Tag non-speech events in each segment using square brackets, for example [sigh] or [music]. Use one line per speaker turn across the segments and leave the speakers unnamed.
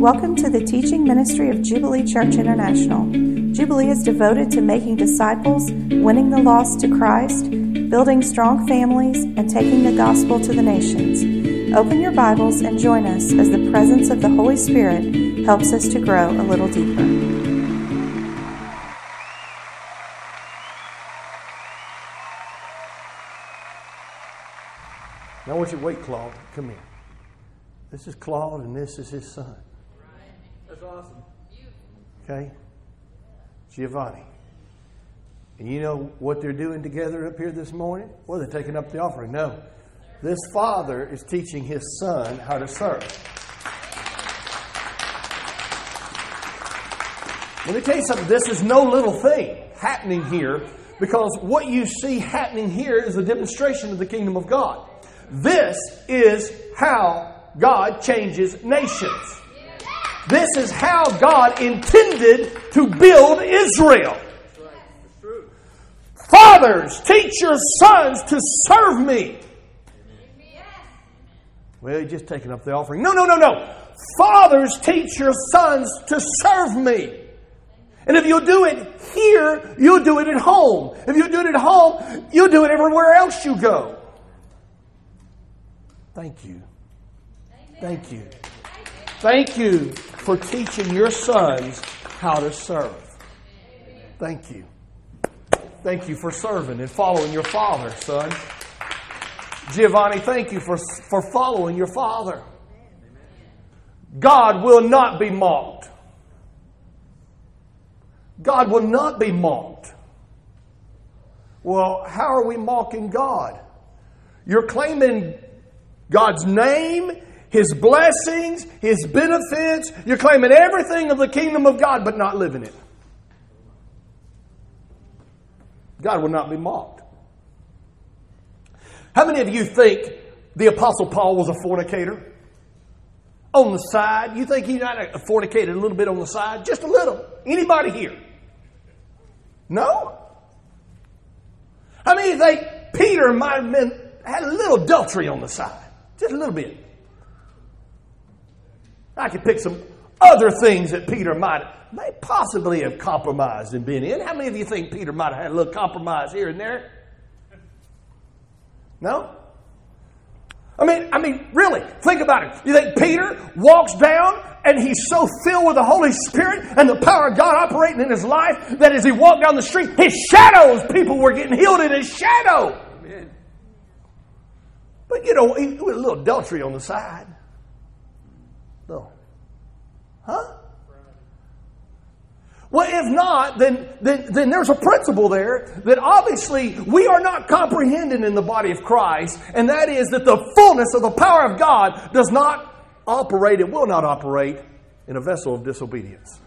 Welcome to the teaching ministry of Jubilee Church International. Jubilee is devoted to making disciples, winning the lost to Christ, building strong families, and taking the gospel to the nations. Open your Bibles and join us as the presence of the Holy Spirit helps us to grow a little deeper.
Now I want you to wait, Claude. Come here. This is Claude, and this is his son.
That's awesome.
Okay? Giovanni. And you know what they're doing together up here this morning? Well, they're taking up the offering. No. This father is teaching his son how to serve. Let me tell you something. This is no little thing happening here because what you see happening here is a demonstration of the kingdom of God. This is how God changes nations. This is how God intended to build Israel. Fathers, teach your sons to serve me. Well, you're just taking up the offering. No, no, no, no. Fathers, teach your sons to serve me. And if you do it here, you'll do it at home. If you do it at home, you'll do it everywhere else you go. Thank you. Thank you. Thank you for teaching your sons how to serve. Thank you. Thank you for serving and following your father, son. Giovanni, thank you for, for following your father. God will not be mocked. God will not be mocked. Well, how are we mocking God? You're claiming God's name, His blessings, His benefits. You're claiming everything of the kingdom of God, but not living it. God will not be mocked. How many of you think the Apostle Paul was a fornicator? On the side? You think he might have fornicated a little bit on the side? Just a little. Anybody here? No? How many think Peter might have been had a little adultery on the side? Just a little bit. I could pick some other things that Peter might may possibly have compromised and been in. How many of you think Peter might have had a little compromise here and there? No? I mean, I mean, really, think about it. You think Peter walks down and he's so filled with the Holy Spirit and the power of God operating in his life that as he walked down the street, his shadows, people were getting healed in his shadow. Amen. But you know, he, with a little adultery on the side. Huh? Well, if not, then, then, then there's a principle there that obviously we are not comprehending in the body of Christ, and that is that the fullness of the power of God does not operate, it will not operate in a vessel of disobedience.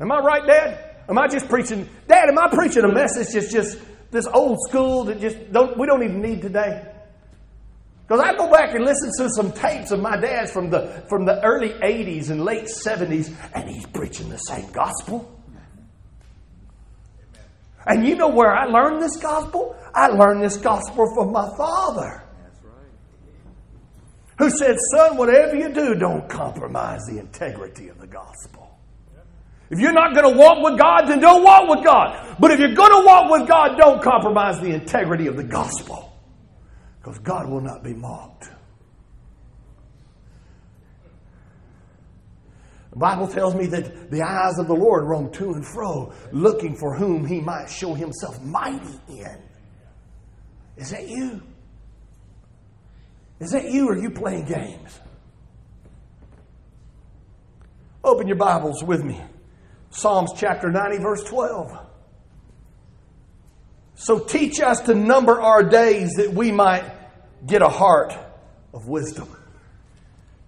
Am I right, Dad? Am I just preaching? Dad, am I preaching a message that's just this old school that just don't, we don't even need today? Because I go back and listen to some tapes of my dad's from the, from the early 80s and late 70s, and he's preaching the same gospel. And you know where I learned this gospel? I learned this gospel from my father. Who said, Son, whatever you do, don't compromise the integrity of the gospel. If you're not going to walk with God, then don't walk with God. But if you're going to walk with God, don't compromise the integrity of the gospel because God will not be mocked. The Bible tells me that the eyes of the Lord roam to and fro, looking for whom he might show himself mighty in. Is that you? Is that you or are you playing games? Open your Bibles with me. Psalms chapter 90, verse 12. So teach us to number our days that we might get a heart of wisdom.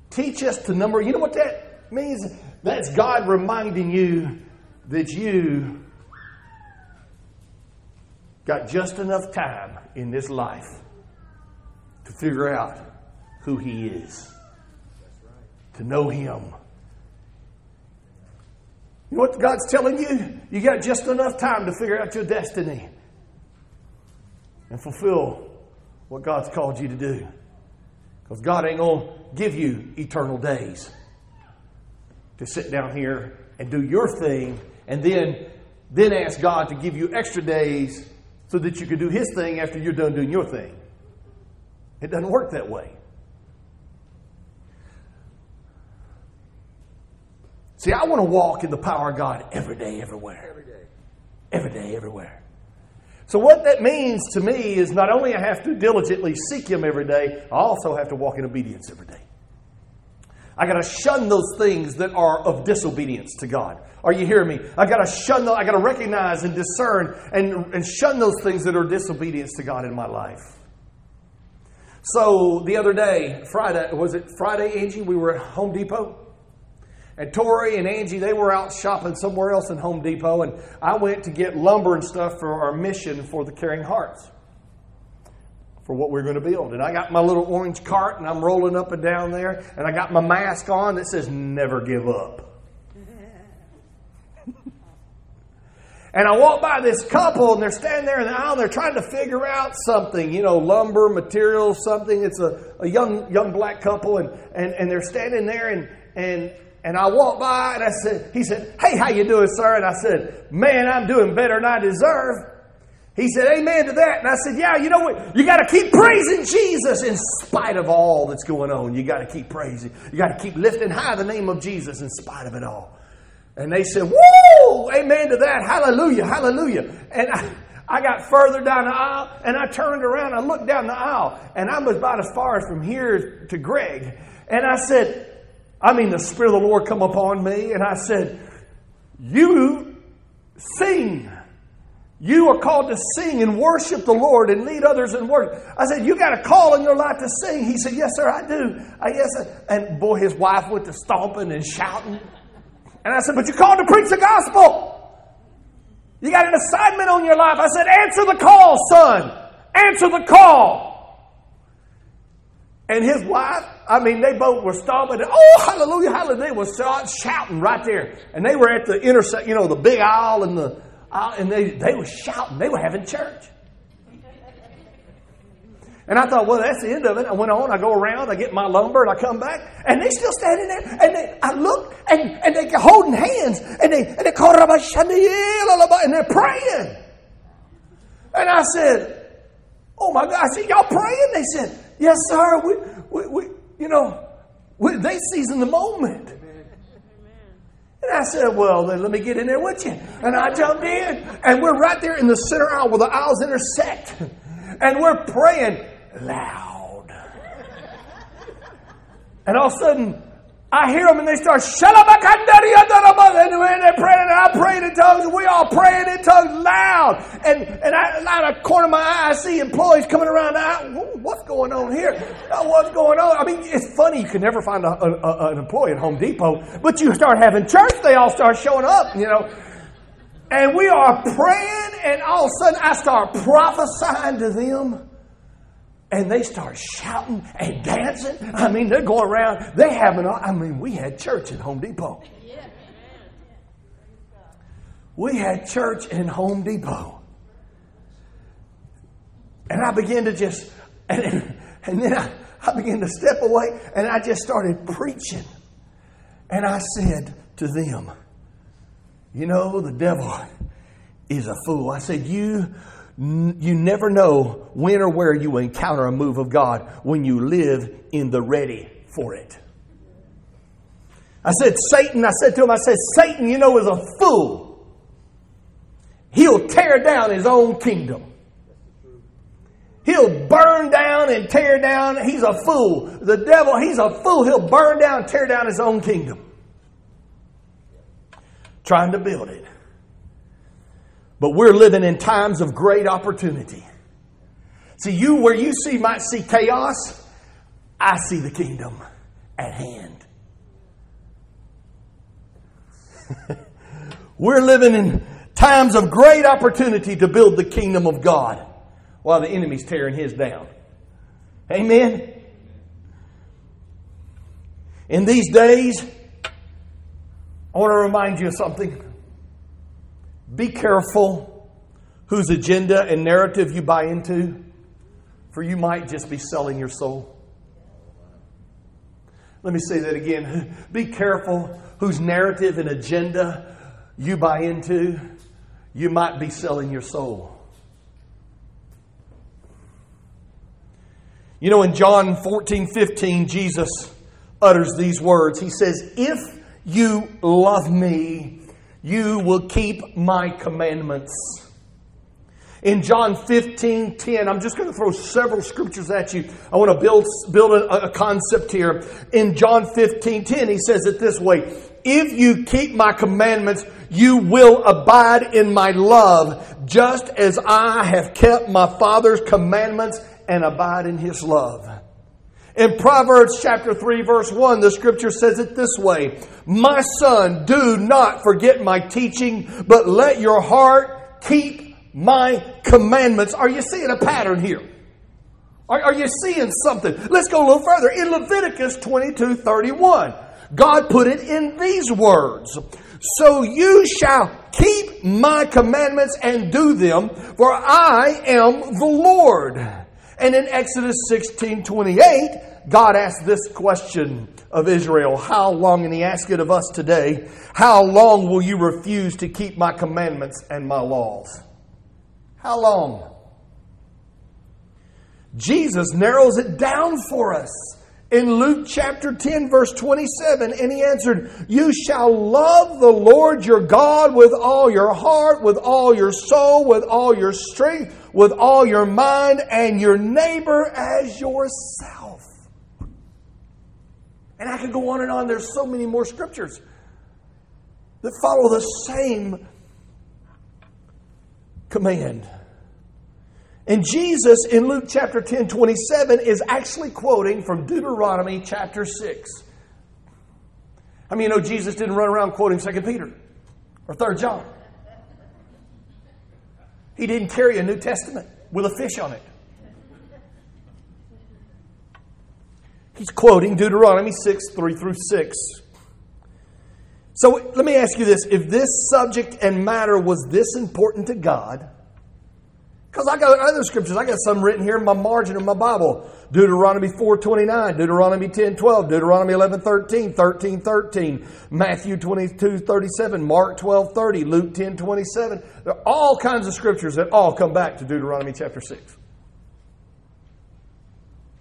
Teach us to number. You know what that means? That's God reminding you that you got just enough time in this life to figure out who He is, to know Him. You know what God's telling you? You got just enough time to figure out your destiny and fulfill what God's called you to do. Because God ain't going to give you eternal days to sit down here and do your thing and then, then ask God to give you extra days so that you can do His thing after you're done doing your thing. It doesn't work that way. See, I want to walk in the power of God every day, everywhere. Every day. Every day, everywhere. So, what that means to me is not only I have to diligently seek Him every day, I also have to walk in obedience every day. I got to shun those things that are of disobedience to God. Are you hearing me? I got to shun those, I got to recognize and discern and, and shun those things that are disobedience to God in my life. So the other day, Friday, was it Friday, Angie? We were at Home Depot. And Tori and Angie, they were out shopping somewhere else in Home Depot, and I went to get lumber and stuff for our mission for the Caring Hearts, for what we're going to build. And I got my little orange cart, and I'm rolling up and down there, and I got my mask on that says "Never give up." [laughs] And I walk by this couple, and they're standing there in the aisle, and they're trying to figure out something, you know, lumber, material, something. It's a, a young young black couple, and, and, and they're standing there, and, and, and I walked by, and I said, he said, hey, how you doing, sir? And I said, man, I'm doing better than I deserve. He said, amen to that. And I said, yeah, you know what? You got to keep praising Jesus in spite of all that's going on. You got to keep praising. You got to keep lifting high the name of Jesus in spite of it all. And they said, Woo! Amen to that. Hallelujah, hallelujah. And I, I got further down the aisle and I turned around. I looked down the aisle and I was about as far as from here to Greg. And I said, I mean, the Spirit of the Lord come upon me. And I said, You sing. You are called to sing and worship the Lord and lead others in worship. I said, You got a call in your life to sing. He said, Yes, sir, I do. I guess. And boy, his wife went to stomping and shouting. And I said, But you're called to preach the gospel. You got an assignment on your life. I said, Answer the call, son. Answer the call. And his wife, I mean, they both were stomping. Oh, hallelujah, hallelujah. They were shouting right there. And they were at the intersect, you know, the big aisle and the aisle, and they, they were shouting. They were having church. And I thought, well, that's the end of it. I went on, I go around, I get my lumber, and I come back, and they still standing there. And they, I look, and, and they holding hands, and they and they call and they're praying. And I said, oh my God, I said, y'all praying? They said, yes, sir. We, we, we you know, we, they season the moment. And I said, well, then let me get in there with you. And I jumped in, and we're right there in the center aisle where the aisles intersect. And we're praying loud. And all of a sudden, I hear them and they start, and they're praying, and I'm praying in tongues, and we all praying in tongues loud. And, and I, out of corner of my eye, I see employees coming around. I, what's going on here? Uh, what's going on? I mean, it's funny, you can never find a, a, a, an employee at Home Depot, but you start having church, they all start showing up, you know. And we are praying, and all of a sudden I start prophesying to them and they start shouting and dancing. I mean, they're going around. They having. I mean, we had church at Home Depot. We had church in Home Depot, and I began to just, and, and then I, I began to step away, and I just started preaching, and I said to them, "You know, the devil is a fool." I said, "You." You never know when or where you encounter a move of God when you live in the ready for it. I said, Satan, I said to him, I said, Satan, you know, is a fool. He'll tear down his own kingdom. He'll burn down and tear down. He's a fool. The devil, he's a fool. He'll burn down tear down his own kingdom. Trying to build it. But we're living in times of great opportunity. See, you where you see might see chaos, I see the kingdom at hand. [laughs] we're living in times of great opportunity to build the kingdom of God while the enemy's tearing his down. Amen. In these days, I want to remind you of something. Be careful whose agenda and narrative you buy into, for you might just be selling your soul. Let me say that again. [laughs] Be careful whose narrative and agenda you buy into. You might be selling your soul. You know, in John 14, 15, Jesus utters these words. He says, If you love me, you will keep my commandments. In John 15, 10, I'm just going to throw several scriptures at you. I want to build, build a, a concept here. In John 15, 10, he says it this way If you keep my commandments, you will abide in my love, just as I have kept my Father's commandments and abide in his love. In Proverbs chapter 3 verse 1, the scripture says it this way, My son, do not forget my teaching, but let your heart keep my commandments. Are you seeing a pattern here? Are, are you seeing something? Let's go a little further. In Leviticus 22 31, God put it in these words. So you shall keep my commandments and do them, for I am the Lord. And in Exodus 16 28, God asked this question of Israel How long, and He asked it of us today, how long will you refuse to keep my commandments and my laws? How long? Jesus narrows it down for us in Luke chapter 10, verse 27, and he answered, You shall love the Lord your God with all your heart, with all your soul, with all your strength, with all your mind, and your neighbor as yourself. And I could go on and on. There's so many more scriptures that follow the same command. And Jesus in Luke chapter 10, 27 is actually quoting from Deuteronomy chapter 6. I mean, you know Jesus didn't run around quoting 2 Peter or 3 John? He didn't carry a New Testament with a fish on it. He's quoting Deuteronomy 6, 3 through 6. So let me ask you this if this subject and matter was this important to God, because I got other scriptures. I got some written here in my margin of my Bible. Deuteronomy 4.29, Deuteronomy 10.12, Deuteronomy 11.13, 13.13, Matthew 22.37, Mark 12.30, Luke 10.27. There are all kinds of scriptures that all come back to Deuteronomy chapter 6.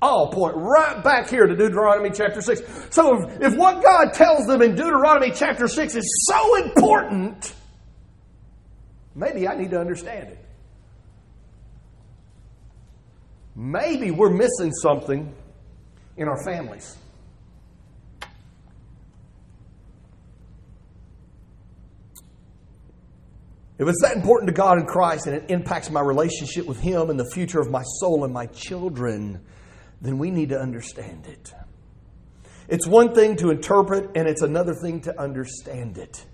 All point right back here to Deuteronomy chapter 6. So if, if what God tells them in Deuteronomy chapter 6 is so important, maybe I need to understand it. maybe we're missing something in our families. If it's that important to God and Christ and it impacts my relationship with Him and the future of my soul and my children, then we need to understand it. It's one thing to interpret, and it's another thing to understand it.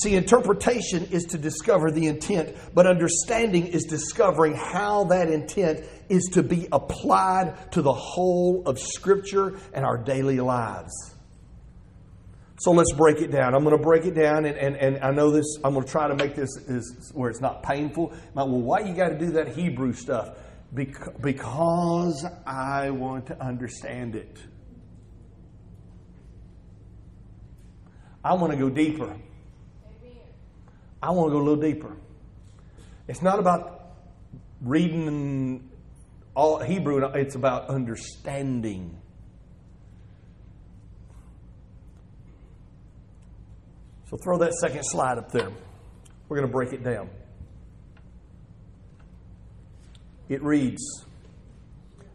See, interpretation is to discover the intent, but understanding is discovering how that intent is to be applied to the whole of Scripture and our daily lives. So let's break it down. I'm going to break it down, and, and, and I know this, I'm going to try to make this is where it's not painful. well, why you got to do that Hebrew stuff? Because I want to understand it. I want to go deeper. I want to go a little deeper. It's not about reading all Hebrew, it's about understanding. So throw that second slide up there. We're going to break it down. It reads,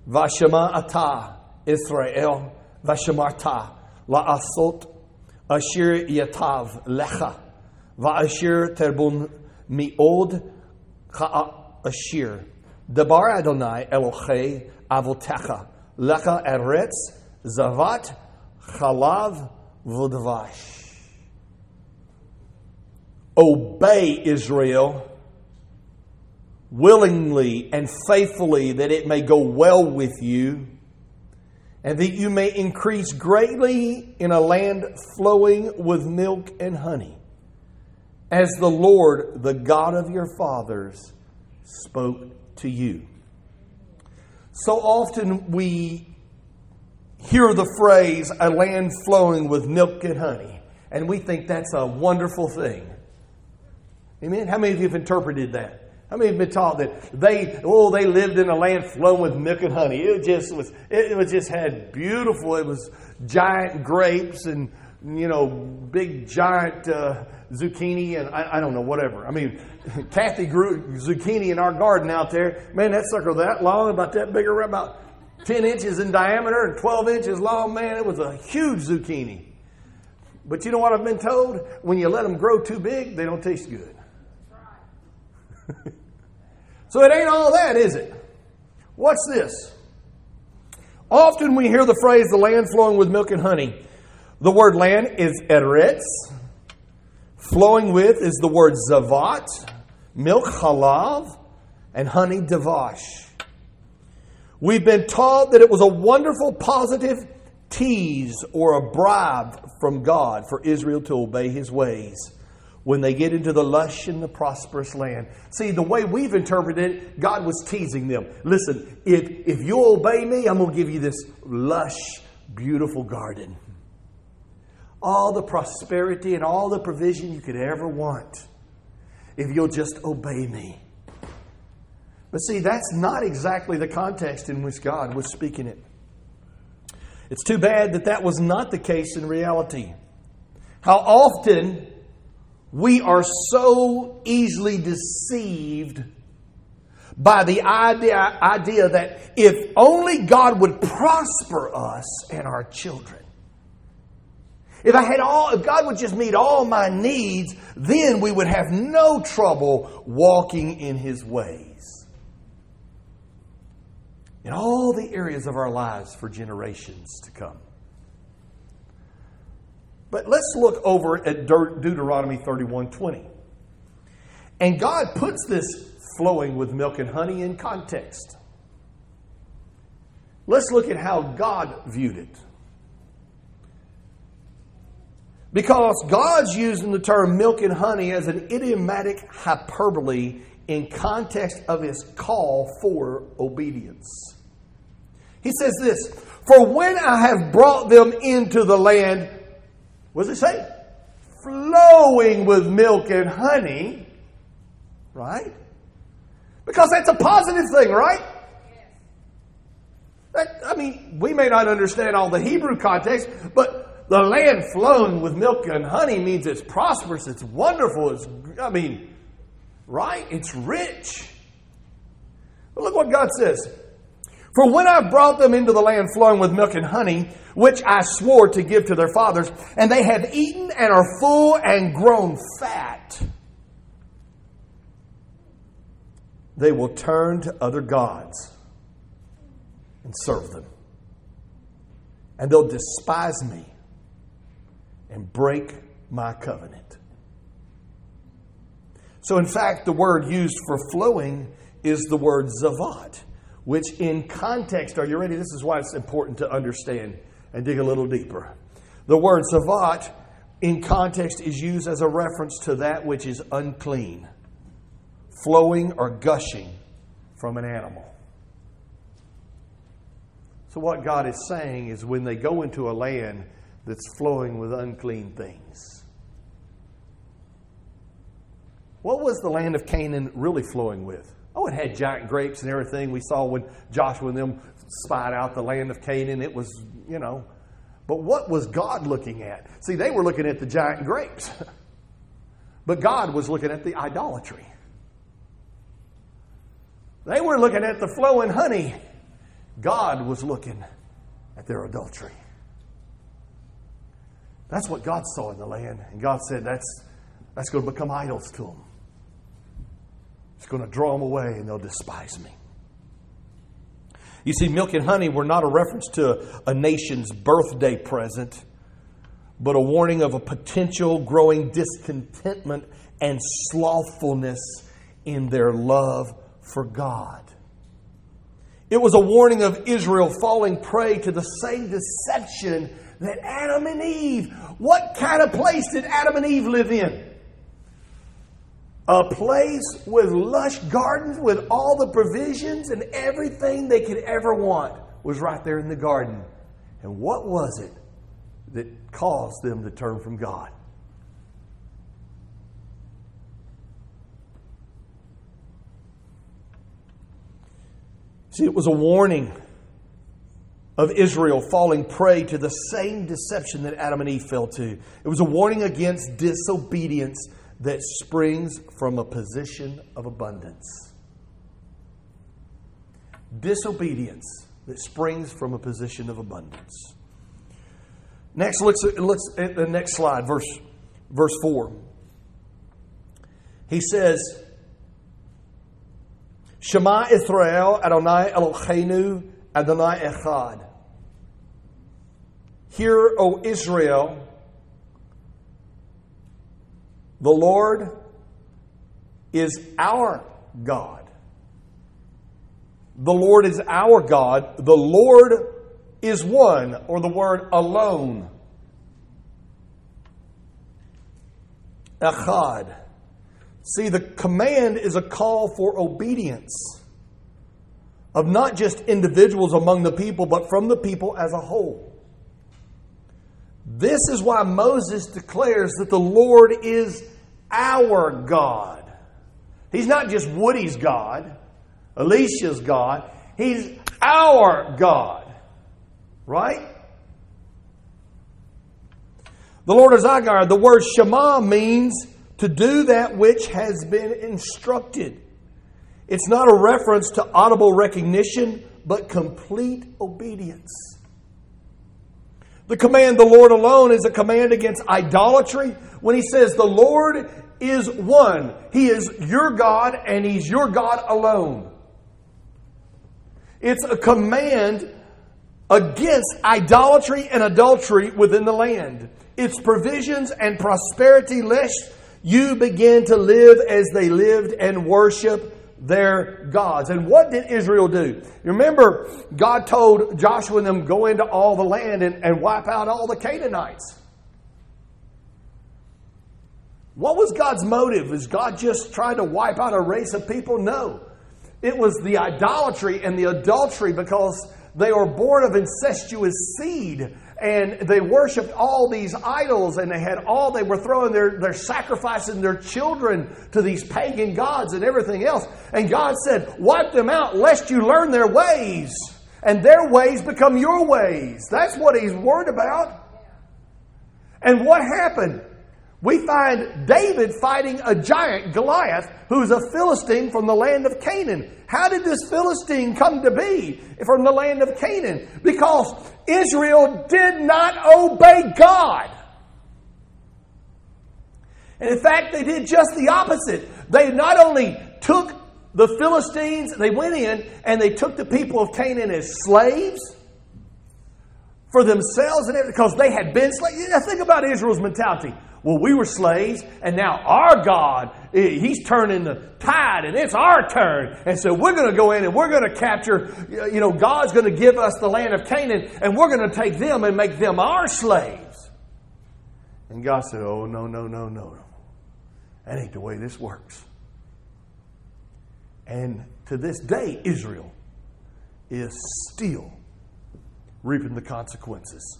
Vashama ata Israel, Vashamarta la'asot ashir yatav lecha Va'ashir terbun mi'od ka'ashir. Debar Adonai Elochei avotecha lecha eretz zavat chalav v'dvash. Obey Israel willingly and faithfully that it may go well with you and that you may increase greatly in a land flowing with milk and honey as the Lord, the God of your fathers, spoke to you. So often we hear the phrase, a land flowing with milk and honey, and we think that's a wonderful thing. Amen? How many of you have interpreted that? Many have been taught that they, oh, they lived in a land flowing with milk and honey? It just was, it was just had beautiful, it was giant grapes and, you know, big giant uh, zucchini and I, I, don't know, whatever. I mean, [laughs] Kathy grew zucchini in our garden out there. Man, that sucker that long, about that big, about 10 inches in diameter and 12 inches long. Man, it was a huge zucchini. But you know what I've been told? When you let them grow too big, they don't taste good. [laughs] so it ain't all that, is it? What's this? Often we hear the phrase the land flowing with milk and honey. The word land is eretz. Flowing with is the word zavat, milk halav, and honey devash. We've been taught that it was a wonderful positive tease or a bribe from God for Israel to obey his ways when they get into the lush and the prosperous land. See, the way we've interpreted it, God was teasing them. Listen, if, if you obey me, I'm going to give you this lush, beautiful garden. All the prosperity and all the provision you could ever want if you'll just obey me. But see, that's not exactly the context in which God was speaking it. It's too bad that that was not the case in reality. How often we are so easily deceived by the idea, idea that if only God would prosper us and our children. If I had all, if God would just meet all my needs, then we would have no trouble walking in His ways. In all the areas of our lives for generations to come. But let's look over at Deuteronomy 31 20. And God puts this flowing with milk and honey in context. Let's look at how God viewed it. Because God's using the term milk and honey as an idiomatic hyperbole in context of his call for obedience. He says this For when I have brought them into the land what does it say? Flowing with milk and honey, right? Because that's a positive thing, right? That, I mean, we may not understand all the Hebrew context, but the land flowing with milk and honey means it's prosperous, it's wonderful, it's, I mean, right? It's rich. But look what God says. For when I brought them into the land flowing with milk and honey, which I swore to give to their fathers, and they have eaten and are full and grown fat, they will turn to other gods and serve them. And they'll despise me and break my covenant. So, in fact, the word used for flowing is the word zavat which in context, are you ready? This is why it's important to understand and dig a little deeper. The word zavat in context is used as a reference to that which is unclean, flowing or gushing from an animal. So, what God is saying is when they go into a land that's flowing with unclean things. What was the land of Canaan really flowing with? Oh, it had giant grapes and everything. We saw when Joshua and them spied out the land of Canaan. It was, you know. But what was God looking at? See, they were looking at the giant grapes. [laughs] but God was looking at the idolatry. They were looking at the flowing honey. God was looking at their adultery. That's what God saw in the land. And God said that's, that's going to become idols to them. It's going to draw them away and they'll despise me. You see, milk and honey were not a reference to a nation's birthday present, but a warning of a potential growing discontentment and slothfulness in their love for God. It was a warning of Israel falling prey to the same deception that Adam and Eve. What kind of place did Adam and Eve live in? A place with lush gardens with all the provisions and everything they could ever want was right there in the garden. And what was it that caused them to turn from God? See, it was a warning of Israel falling prey to the same deception that Adam and Eve fell to. It was a warning against disobedience that springs from a position of abundance. Disobedience that springs from a position of abundance. Next, let's, let's at the next slide, verse, verse 4. He says, Shema Israel Adonai Eloheinu Adonai Echad. Hear, O Israel, the Lord is our God. The Lord is our God. The Lord is one, or the word alone. Echad. See, the command is a call for obedience of not just individuals among the people, but from the people as a whole. This is why Moses declares that the Lord is our God. He's not just Woody's God, Alicia's God. He's our God. Right? The Lord is our God. The word Shema means to do that which has been instructed. It's not a reference to audible recognition, but complete obedience. The command, the Lord alone, is a command against idolatry. When he says the Lord is one, he is your God and he's your God alone. It's a command against idolatry and adultery within the land. Its provisions and prosperity, lest you begin to live as they lived and worship their gods. And what did Israel do? You remember, God told Joshua and them, go into all the land and, and wipe out all the Canaanites. What was God's motive? Is God just trying to wipe out a race of people? No. It was the idolatry and the adultery because they were born of incestuous seed and they worshiped all these idols and they had all they were throwing their, their sacrificing their children to these pagan gods and everything else and god said wipe them out lest you learn their ways and their ways become your ways that's what he's worried about and what happened we find David fighting a giant, Goliath, who's a Philistine from the land of Canaan. How did this Philistine come to be from the land of Canaan? Because Israel did not obey God. And in fact, they did just the opposite. They not only took the Philistines, they went in and they took the people of Canaan as slaves for themselves and because they had been slaves. Think about Israel's mentality. Well, we were slaves, and now our God, eh, He's turning the tide, and it's our turn. And so we're going to go in and we're going to capture, you know, God's going to give us the land of Canaan, and we're going to take them and make them our slaves. And God said, Oh, no, no, no, no. That ain't the way this works. And to this day, Israel is still reaping the consequences.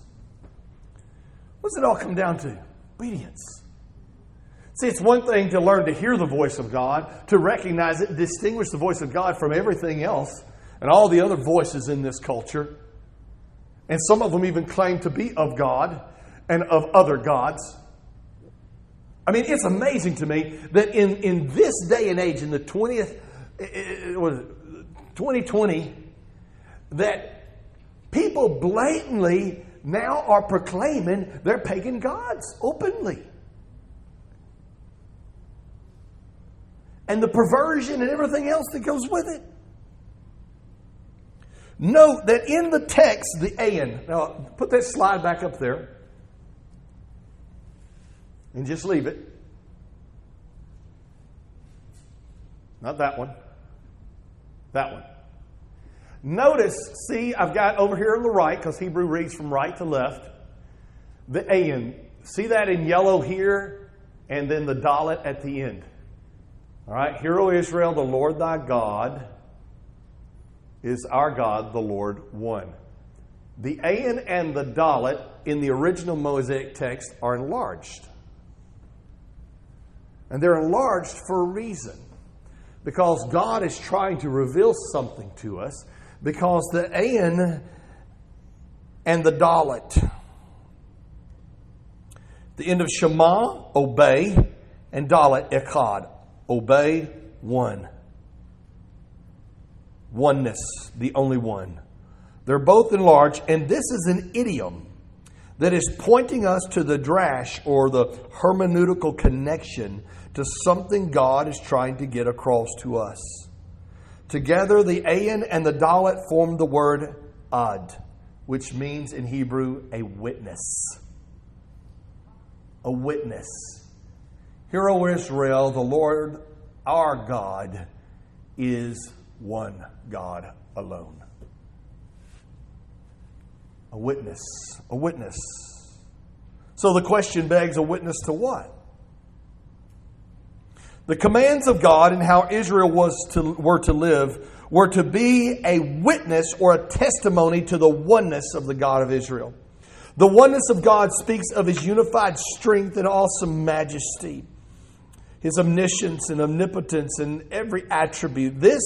What's it all come down to? Obedience. See, it's one thing to learn to hear the voice of God, to recognize it, distinguish the voice of God from everything else and all the other voices in this culture. And some of them even claim to be of God and of other gods. I mean, it's amazing to me that in, in this day and age, in the 20th, was 2020, that people blatantly now are proclaiming their pagan gods openly. And the perversion and everything else that goes with it. Note that in the text, the ayin, now put that slide back up there and just leave it. Not that one. That one. Notice, see, I've got over here on the right, because Hebrew reads from right to left, the ayin. See that in yellow here, and then the dalet at the end. All right, Hear, O Israel, the Lord thy God is our God, the Lord one. The Ayin and the Dalet in the original Mosaic text are enlarged. And they're enlarged for a reason. Because God is trying to reveal something to us. Because the Ayin and the Dalet. the end of Shema, obey, and Dalet, Echad, obey one. Oneness, the only one. They're both enlarged, and this is an idiom that is pointing us to the drash or the hermeneutical connection to something God is trying to get across to us. Together, the Ayin and the Dalet form the word Ad, which means in Hebrew a witness. A witness. Hear, O Israel, the Lord our God is one God alone. A witness. A witness. So the question begs a witness to what? The commands of God and how Israel was to, were to live were to be a witness or a testimony to the oneness of the God of Israel. The oneness of God speaks of his unified strength and awesome majesty, his omniscience and omnipotence and every attribute. This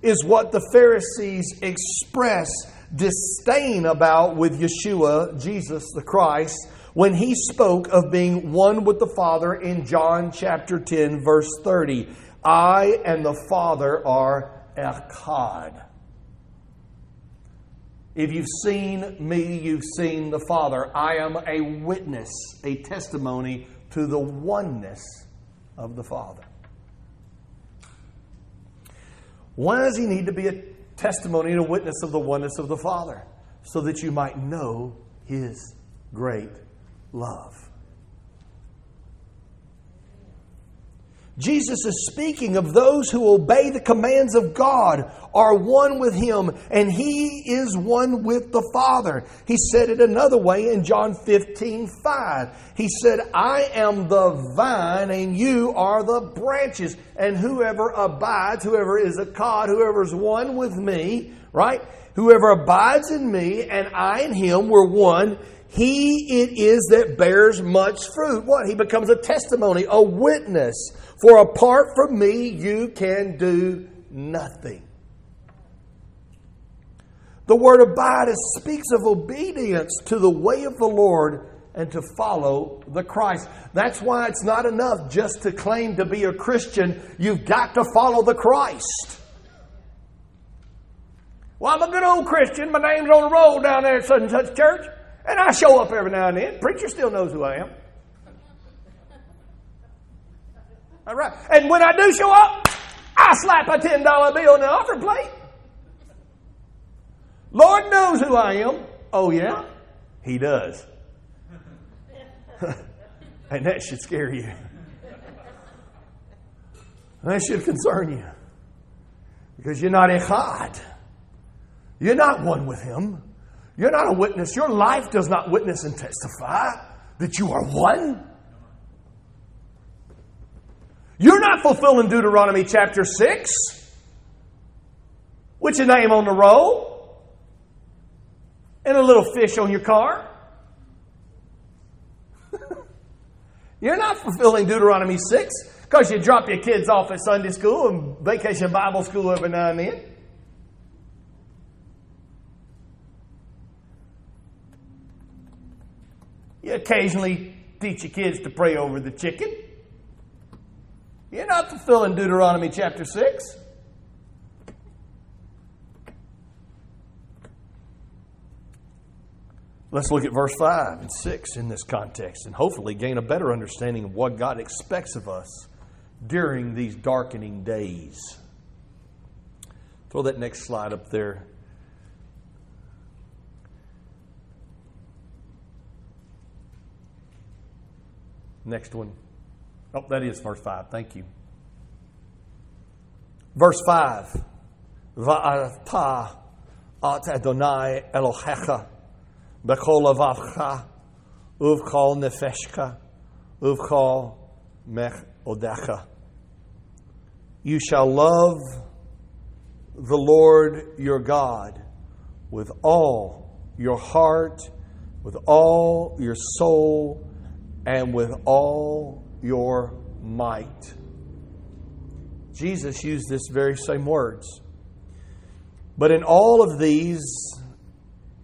is what the Pharisees express disdain about with Yeshua, Jesus the Christ, when he spoke of being one with the Father in John chapter 10, verse 30. I and the Father are echad. If you've seen me, you've seen the Father. I am a witness, a testimony to the oneness of the Father. Why does he need to be a testimony and a witness of the oneness of the Father? So that you might know his great love. Jesus is speaking of those who obey the commands of God, are one with Him, and He is one with the Father. He said it another way in John 15 5. He said, I am the vine, and you are the branches. And whoever abides, whoever is echad, whoever is one with me, right? Whoever abides in me, and I in Him, we're one. He it is that bears much fruit. What? He becomes a testimony, a witness. For apart from me, you can do nothing. The word abide speaks of obedience to the way of the Lord and to follow the Christ. That's why it's not enough just to claim to be a Christian. You've got to follow the Christ. Well, I'm a good old Christian. My name's on the roll down there at such and such church. And I show up every now and then. Preacher still knows who I am. All right. And when I do show up, I slap a $10 bill on the offering plate. Lord knows who I am. Oh, yeah? He does. [laughs] and that should scare you. That should concern you. Because you're not a echad. You're not one with Him. You're not a witness. Your life does not witness and testify that you are one. You're not fulfilling Deuteronomy chapter 6. With your name on the roll and a little fish on your car. [laughs] You're not fulfilling Deuteronomy 6 because you drop your kids off at Sunday school and vacation Bible school every now and then. You occasionally teach your kids to pray over the chicken. You're not fulfilling Deuteronomy chapter 6. Let's look at verse 5 and 6 in this context and hopefully gain a better understanding of what God expects of us during these darkening days. Throw that next slide up there. Next one. Oh, that is verse 5. Thank you. Verse 5. Va'ata at Adonai Elohecha b'chol avavcha uvchol nefeshka uvchol mech odecha. You shall love the Lord your God with all your heart, with all your soul, and with all your might. Jesus used this very same words. But in all of these,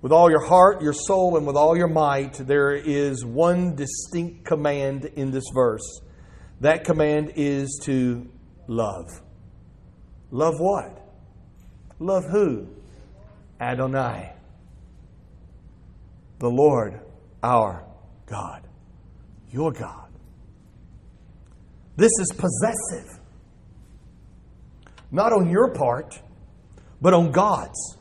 with all your heart, your soul, and with all your might, there is one distinct command in this verse. That command is to love. Love what? Love who? Adonai, the Lord our God, your God. This is possessive. Not on your part, but on God's.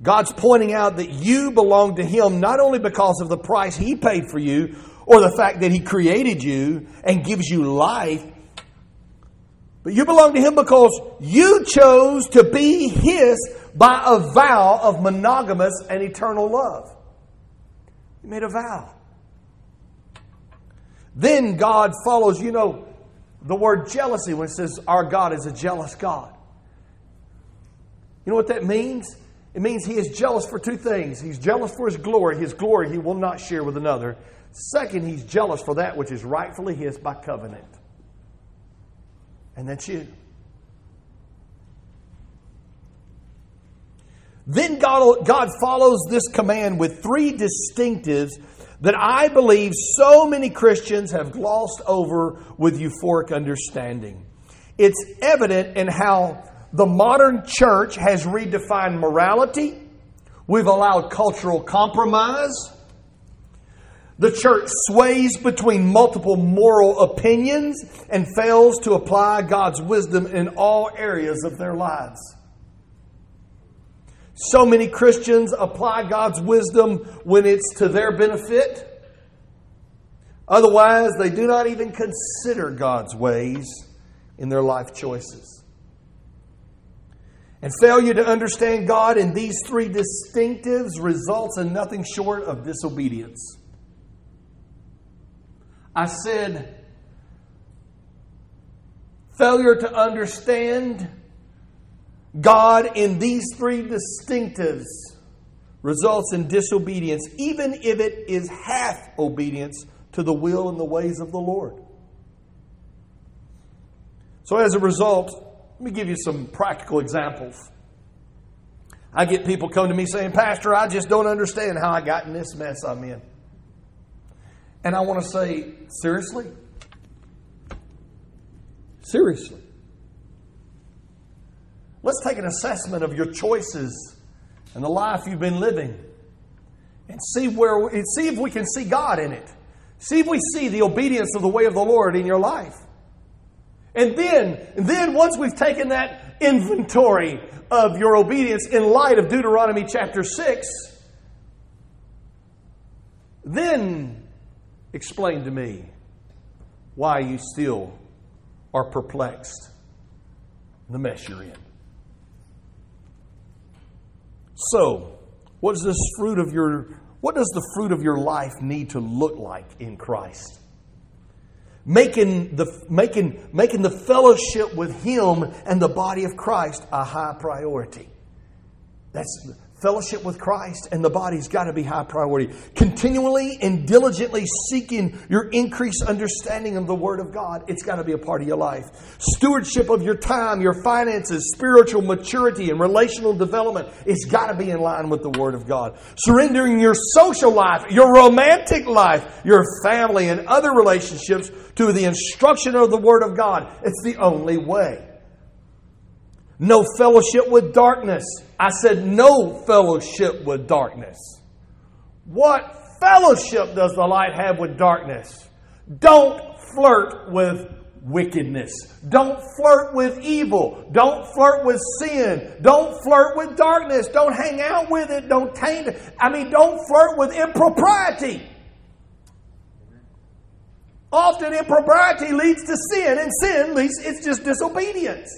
God's pointing out that you belong to Him not only because of the price He paid for you or the fact that He created you and gives you life, but you belong to Him because you chose to be His by a vow of monogamous and eternal love. You made a vow. Then God follows, you know, the word jealousy when it says our God is a jealous God. You know what that means? It means he is jealous for two things. He's jealous for his glory. His glory he will not share with another. Second, he's jealous for that which is rightfully his by covenant. And that's you. Then God, God follows this command with three distinctives that I believe so many Christians have glossed over with euphoric understanding. It's evident in how the modern church has redefined morality. We've allowed cultural compromise. The church sways between multiple moral opinions and fails to apply God's wisdom in all areas of their lives. So many Christians apply God's wisdom when it's to their benefit. Otherwise, they do not even consider God's ways in their life choices. And failure to understand God in these three distinctives results in nothing short of disobedience. I said, failure to understand God in these three distinctives results in disobedience, even if it is half obedience to the will and the ways of the Lord. So, as a result, let me give you some practical examples. I get people come to me saying, Pastor, I just don't understand how I got in this mess I'm in. And I want to say, seriously? Seriously. Let's take an assessment of your choices and the life you've been living and see where and see if we can see God in it. See if we see the obedience of the way of the Lord in your life. And then, and then once we've taken that inventory of your obedience in light of Deuteronomy chapter 6, then explain to me why you still are perplexed in the mess you're in. So, what does this fruit of your what does the fruit of your life need to look like in Christ? Making the, making, making the fellowship with Him and the body of Christ a high priority. That's Fellowship with Christ and the body's got to be high priority. Continually and diligently seeking your increased understanding of the Word of God, it's got to be a part of your life. Stewardship of your time, your finances, spiritual maturity, and relational development, it's got to be in line with the Word of God. Surrendering your social life, your romantic life, your family, and other relationships to the instruction of the Word of God, it's the only way. No fellowship with darkness. I said, no fellowship with darkness. What fellowship does the light have with darkness? Don't flirt with wickedness. Don't flirt with evil. Don't flirt with sin. Don't flirt with darkness. Don't hang out with it. Don't taint it. I mean, don't flirt with impropriety. Often impropriety leads to sin, and sin leads, it's just disobedience.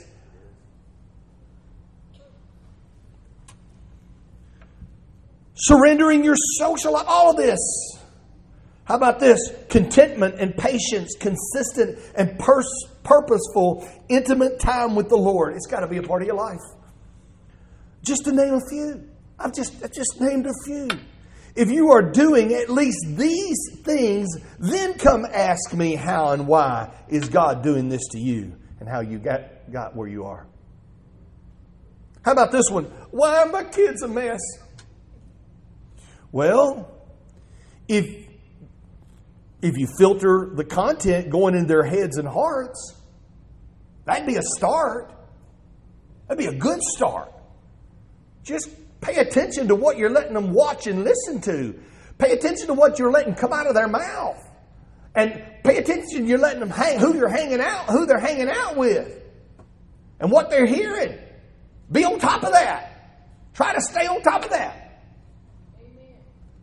Surrendering your social life, all of this. How about this? Contentment and patience, consistent and pers- purposeful, intimate time with the Lord. It's got to be a part of your life. Just to name a few. I've just, I just named a few. If you are doing at least these things, then come ask me how and why is God doing this to you and how you got, got where you are. How about this one? Why are my kids a mess? Well, if if you filter the content going in their heads and hearts, that'd be a start. That'd be a good start. Just pay attention to what you're letting them watch and listen to. Pay attention to what you're letting come out of their mouth. And pay attention to you're letting them hang who you're hanging out, who they're hanging out with. And what they're hearing. Be on top of that. Try to stay on top of that.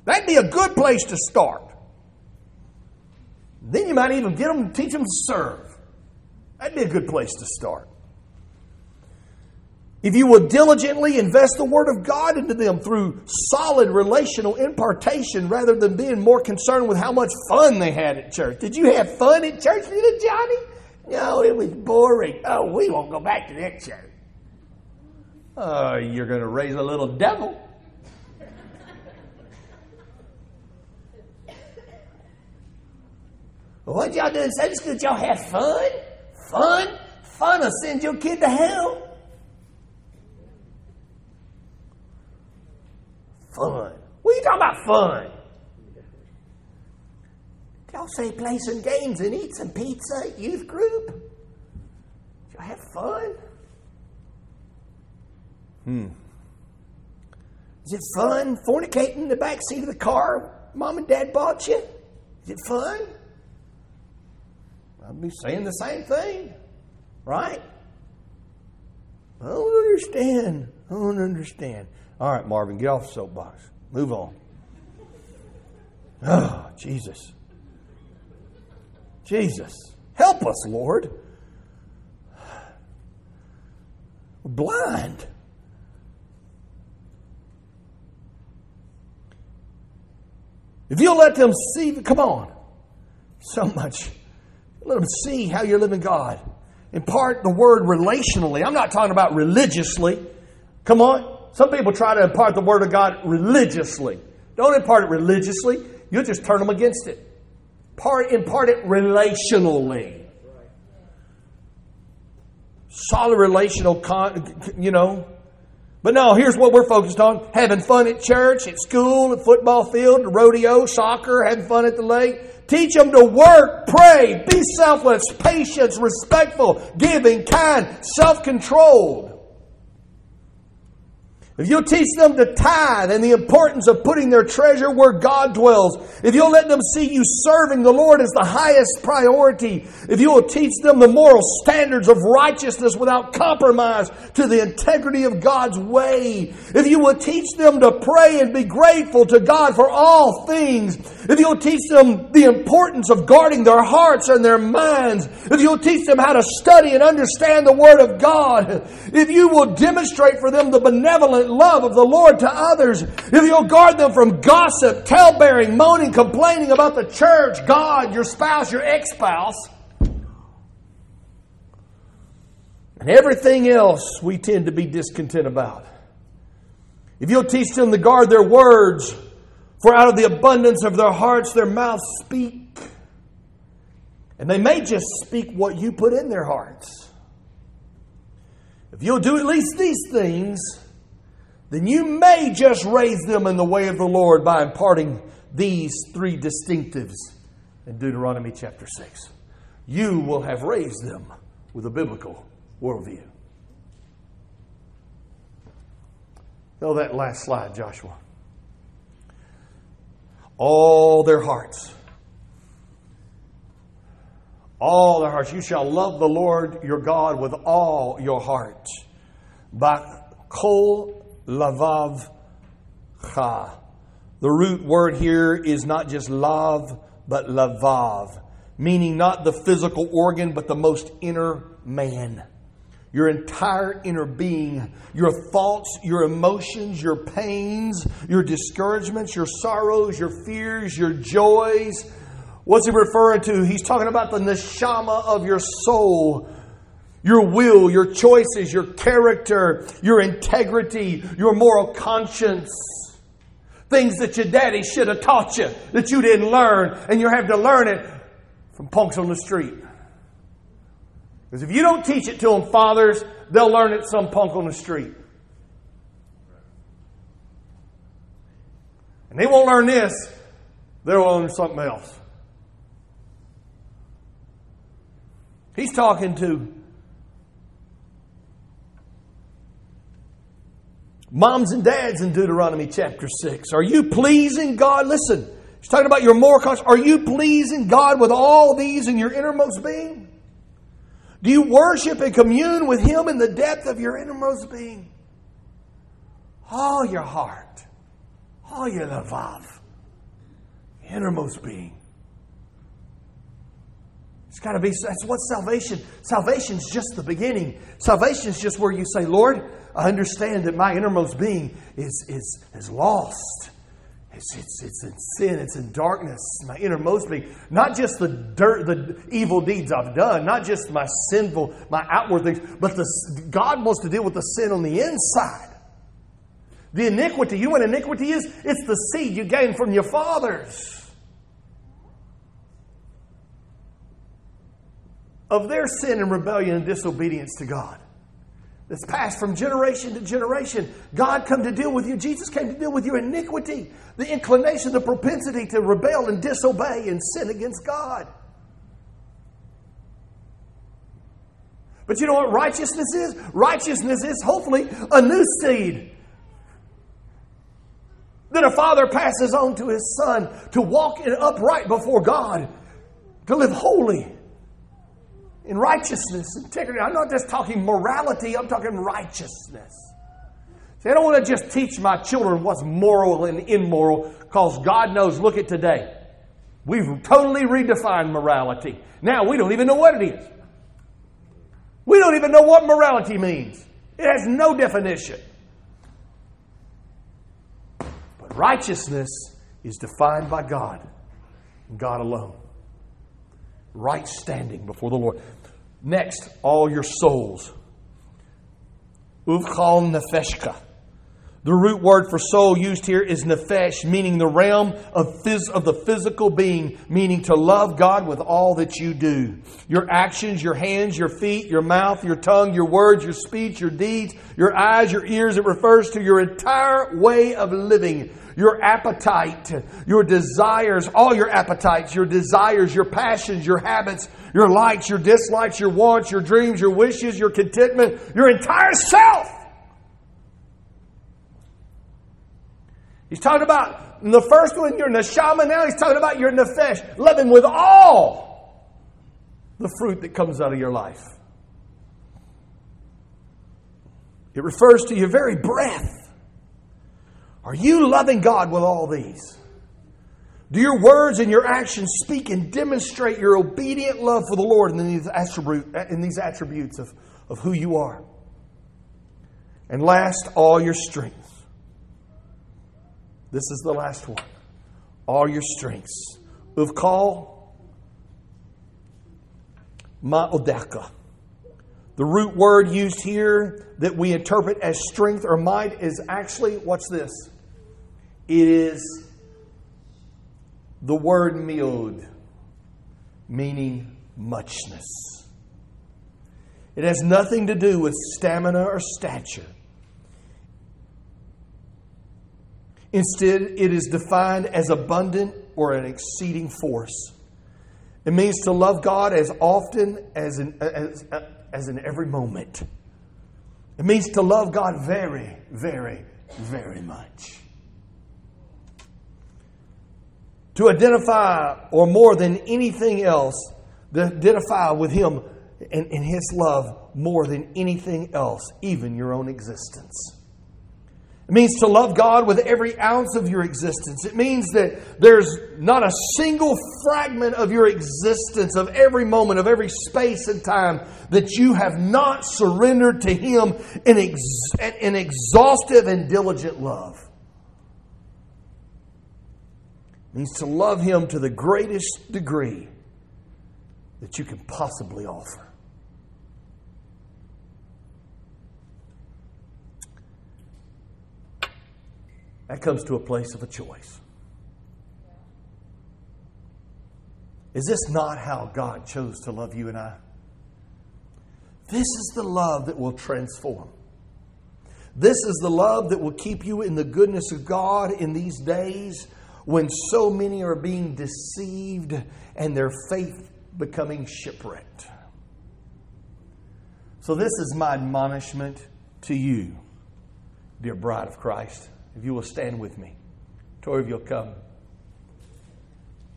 That'd be a good place to start. Then you might even get them, to teach them to serve. That'd be a good place to start. If you will diligently invest the Word of God into them through solid relational impartation rather than being more concerned with how much fun they had at church. Did you have fun at church, little Johnny? No, it was boring. Oh, we won't go back to that church. Oh, you're going to raise a little devil. What y'all do in Sunday school? Y'all have fun? Fun? Fun will send your kid to hell. Fun. What are you talking about fun? Y'all say play some games and eat some pizza youth group? Y'all have fun? Hmm. Is it fun fornicating in the back seat of the car mom and dad bought you? Is it fun? I'd be saying the same thing, right? I don't understand. I don't understand. All right, Marvin, get off the soapbox. Move on. Oh, Jesus. Jesus. Help us, Lord. We're blind. If you'll let them see, come on. So much let them see how you're living God. Impart the word relationally. I'm not talking about religiously. Come on. Some people try to impart the word of God religiously. Don't impart it religiously. You'll just turn them against it. Part, impart it relationally. Solid relational, con, you know. But no, here's what we're focused on having fun at church, at school, at football field, rodeo, soccer, having fun at the lake. Teach them to work, pray, be selfless, patient, respectful, giving, kind, self controlled. If you'll teach them to tithe and the importance of putting their treasure where God dwells, if you'll let them see you serving the Lord as the highest priority, if you will teach them the moral standards of righteousness without compromise to the integrity of God's way, if you will teach them to pray and be grateful to God for all things, if you'll teach them the importance of guarding their hearts and their minds, if you'll teach them how to study and understand the Word of God, if you will demonstrate for them the benevolent love of the Lord to others, if you'll guard them from gossip, talebearing, moaning, complaining about the church, God, your spouse, your ex spouse, and everything else we tend to be discontent about. If you'll teach them to guard their words, for out of the abundance of their hearts their mouths speak. And they may just speak what you put in their hearts. If you'll do at least these things, then you may just raise them in the way of the Lord by imparting these three distinctives in Deuteronomy chapter 6. You will have raised them with a biblical worldview. Know that last slide, Joshua. All their hearts. All their hearts. You shall love the Lord your God with all your heart. By kol lavav cha. The root word here is not just lav, but lavav, meaning not the physical organ, but the most inner man. Your entire inner being, your thoughts, your emotions, your pains, your discouragements, your sorrows, your fears, your joys. What's he referring to? He's talking about the neshama of your soul Your will, your choices, your character, your integrity, your moral conscience. Things that your daddy should have taught you that you didn't learn, and you have to learn it from punks on the street. Because if you don't teach it to them, fathers, they'll learn it some punk on the street. And they won't learn this, they'll learn something else. He's talking to moms and dads in Deuteronomy chapter 6. Are you pleasing God? Listen, he's talking about your moral conscience. Are you pleasing God with all these in your innermost being? Do you worship and commune with Him in the depth of your innermost being? All your heart, all your lavav, innermost being. It's got to be, that's what salvation, salvation's just the beginning. Salvation's just where you say, Lord, I understand that my innermost being is, is, is lost. It's, it's, it's in sin, it's in darkness, my innermost being. Not just the dirt, the evil deeds I've done, not just my sinful, my outward things, but the, God wants to deal with the sin on the inside. The iniquity, you know what iniquity is? It's the seed you gain from your fathers. Of their sin and rebellion and disobedience to God that's passed from generation to generation. God come to deal with you. Jesus came to deal with your iniquity, the inclination, the propensity to rebel and disobey and sin against God. But you know what righteousness is? Righteousness is hopefully a new seed that a father passes on to his son to walk in upright before God, to live holy in righteousness, integrity. I'm not just talking morality, I'm talking righteousness. See, I don't want to just teach my children what's moral and immoral because God knows, look at today. We've totally redefined morality. Now we don't even know what it is. We don't even know what morality means. It has no definition. But righteousness is defined by God, God alone. Right standing before the Lord. Next, all your souls. Uvchal nefeshka. The root word for soul used here is nefesh, meaning the realm of, phys- of the physical being, meaning to love God with all that you do. Your actions, your hands, your feet, your mouth, your tongue, your words, your speech, your deeds, your eyes, your ears. It refers to your entire way of living your appetite, your desires, all your appetites, your desires, your passions, your habits, your likes, your dislikes, your wants, your dreams, your wishes, your contentment, your entire self. He's talking about the first one, your neshama. Now he's talking about your nefesh, living with all the fruit that comes out of your life. It refers to your very breath. Are you loving God with all these? Do your words and your actions speak and demonstrate your obedient love for the Lord in these, in these attributes of, of who you are? And last, all your strength. This is the last one. All your strengths. Uvkal ma'odaka. The root word used here that we interpret as strength or might is actually, what's this? It is the word miod, meaning muchness. It has nothing to do with stamina or stature. Instead, it is defined as abundant or an exceeding force. It means to love God as often as in, as, as in every moment. It means to love God very, very, very much. To identify, or more than anything else, to identify with Him and, and His love more than anything else, even your own existence. It means to love God with every ounce of your existence. It means that there's not a single fragment of your existence, of every moment, of every space and time, that you have not surrendered to Him in, ex- in exhaustive and diligent love. It means to love Him to the greatest degree that you can possibly offer. That comes to a place of a choice. Is this not how God chose to love you and I? This is the love that will transform. This is the love that will keep you in the goodness of God in these days when so many are being deceived and their faith becoming shipwrecked. So, this is my admonishment to you, dear bride of Christ. If you will stand with me, Tori, if you'll come.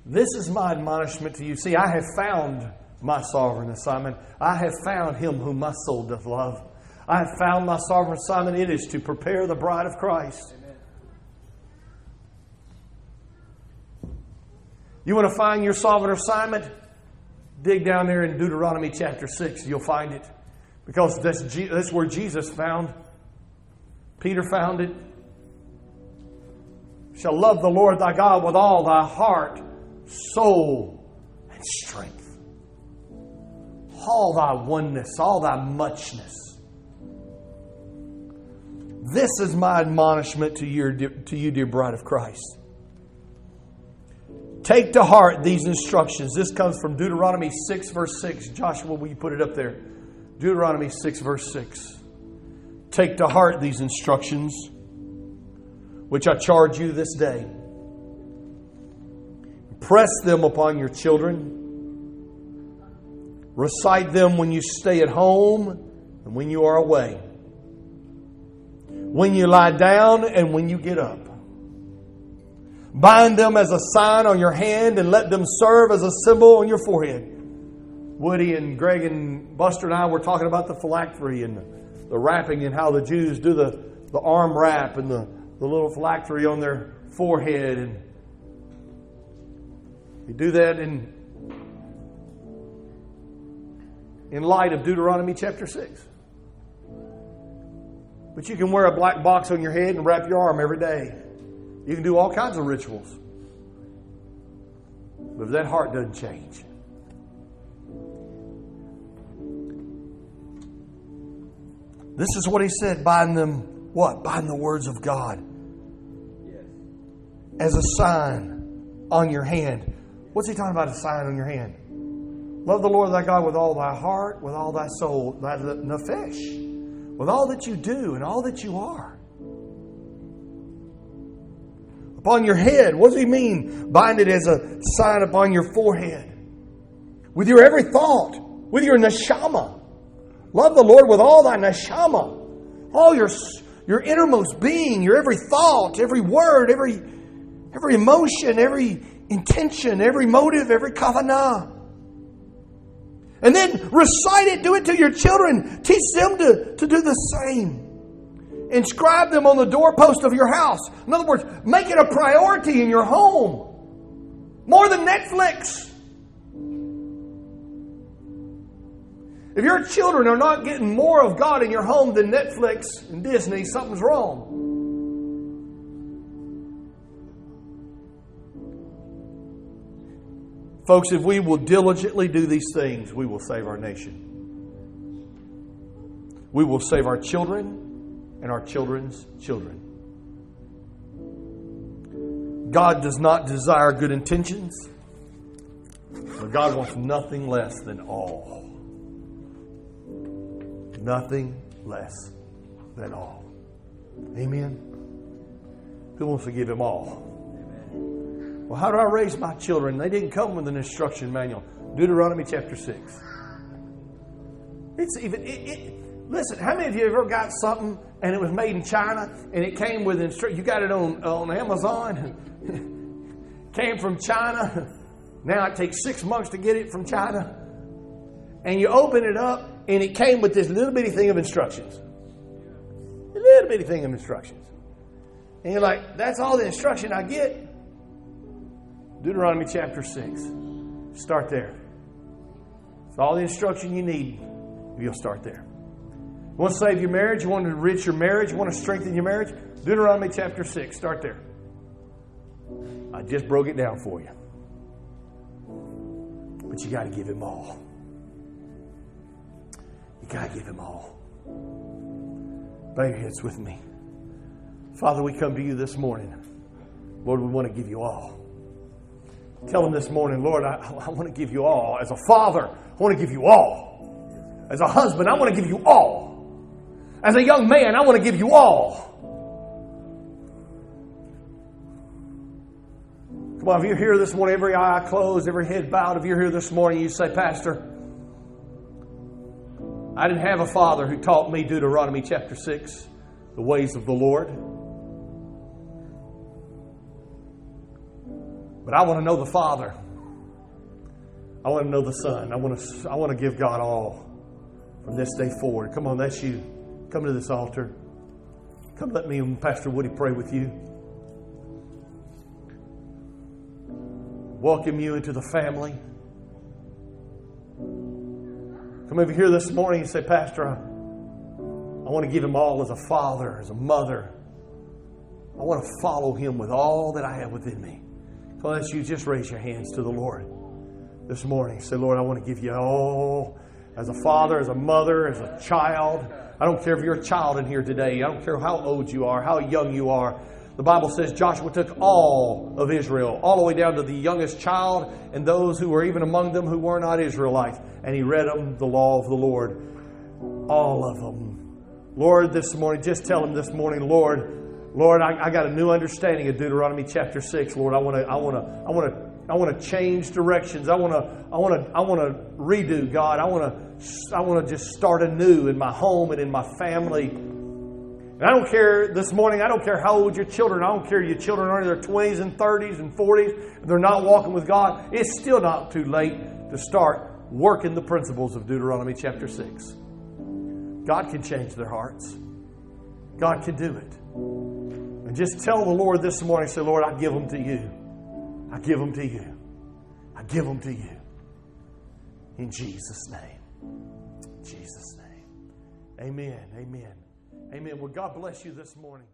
This is my admonishment to you. See, I have found my sovereign assignment. I have found him whom my soul doth love. I have found my sovereign assignment. It is to prepare the bride of Christ. You want to find your sovereign assignment? Dig down there in Deuteronomy chapter 6. You'll find it. Because that's, that's where Jesus found. Peter found it. Shall love the Lord thy God with all thy heart, soul, and strength. All thy oneness, all thy muchness. This is my admonishment to you, to you, dear bride of Christ. Take to heart these instructions. This comes from Deuteronomy 6, verse 6. Joshua, will you put it up there? Deuteronomy 6, verse 6. Take to heart these instructions, which I charge you this day. Press them upon your children. Recite them when you stay at home and when you are away when you lie down and when you get up. Bind them as a sign on your hand and let them serve as a symbol on your forehead. Woody and Greg and Buster and I were talking about the phylactery and the wrapping and how the Jews do the, the arm wrap and the, the little phylactery on their forehead. And we do that in, in light of Deuteronomy chapter 6. But you can wear a black box on your head and wrap your arm every day. You can do all kinds of rituals. But if that heart doesn't change, this is what he said bind them, what? Bind the words of God as a sign on your hand. What's he talking about, a sign on your hand? Love the Lord thy God with all thy heart, with all thy soul, thy nefesh with all that you do and all that you are. Upon your head, what does he mean? Bind it as a sign upon your forehead. With your every thought, with your neshama. Love the Lord with all thy neshama, all your, your innermost being, your every thought, every word, every, every emotion, every intention, every motive, every kavanah. And then recite it, do it to your children. Teach them to, to do the same. Inscribe them on the doorpost of your house. In other words, make it a priority in your home. More than Netflix. If your children are not getting more of God in your home than Netflix and Disney, something's wrong. Folks, if we will diligently do these things, we will save our nation. We will save our children and our children's children. God does not desire good intentions, but God wants nothing less than all. Nothing less than all. Amen. Who wants to give him all? Well, how do I raise my children? They didn't come with an instruction manual. Deuteronomy chapter 6. It's even, it, it, listen, how many of you ever got something and it was made in China and it came with instruction? You got it on, on Amazon, [laughs] came from China. [laughs] Now it takes six months to get it from China. And you open it up and it came with this little bitty thing of instructions. A little bitty thing of instructions. And you're like, that's all the instruction I get. Deuteronomy chapter 6. Start there. It's all the instruction you need. You'll start there. You want to save your marriage? You want to enrich your marriage? You want to strengthen your marriage? Deuteronomy chapter 6. Start there. I just broke it down for you. But you got to give him all. You got to give him all. Bow your heads with me. Father, we come to you this morning. Lord, we want to give you all. Tell him this morning, Lord, I, I want to give you all. As a father, I want to give you all. As a husband, I want to give you all. As a young man, I want to give you all. Come on, if you're here this morning, every eye closed, every head bowed, if you're here this morning, you say, Pastor, I didn't have a father who taught me Deuteronomy chapter 6, the ways of the Lord. But I want to know the Father. I want to know the Son. I want to, I want to give God all from this day forward. Come on, that's you. Come to this altar. Come let me and Pastor Woody pray with you. Welcome you into the family. Come over here this morning and say, Pastor, I, I want to give him all as a father, as a mother. I want to follow him with all that I have within me. Unless you just raise your hands to the Lord this morning. Say, Lord, I want to give you all as a father, as a mother, as a child. I don't care if you're a child in here today. I don't care how old you are, how young you are. The Bible says Joshua took all of Israel, all the way down to the youngest child and those who were even among them who were not Israelites, and he read them the law of the Lord. All of them. Lord, this morning, just tell them this morning, Lord, Lord, I, I, got a new understanding of Deuteronomy chapter six. Lord, I want to, I want to, I want to, I want to change directions. I want to, I want to, I want to redo. God, I want to, I want to just start anew in my home and in my family. And I don't care this morning. I don't care how old your children. I don't care your children are in their twenties and thirties and forties. They're not walking with God. It's still not too late to start working the principles of Deuteronomy chapter six. God can change their hearts. God can do it. And just tell the Lord this morning, say, Lord, I give them to you. I give them to you. I give them to you. In Jesus' name. In Jesus' name. Amen. Amen. Amen. Well, God bless you this morning.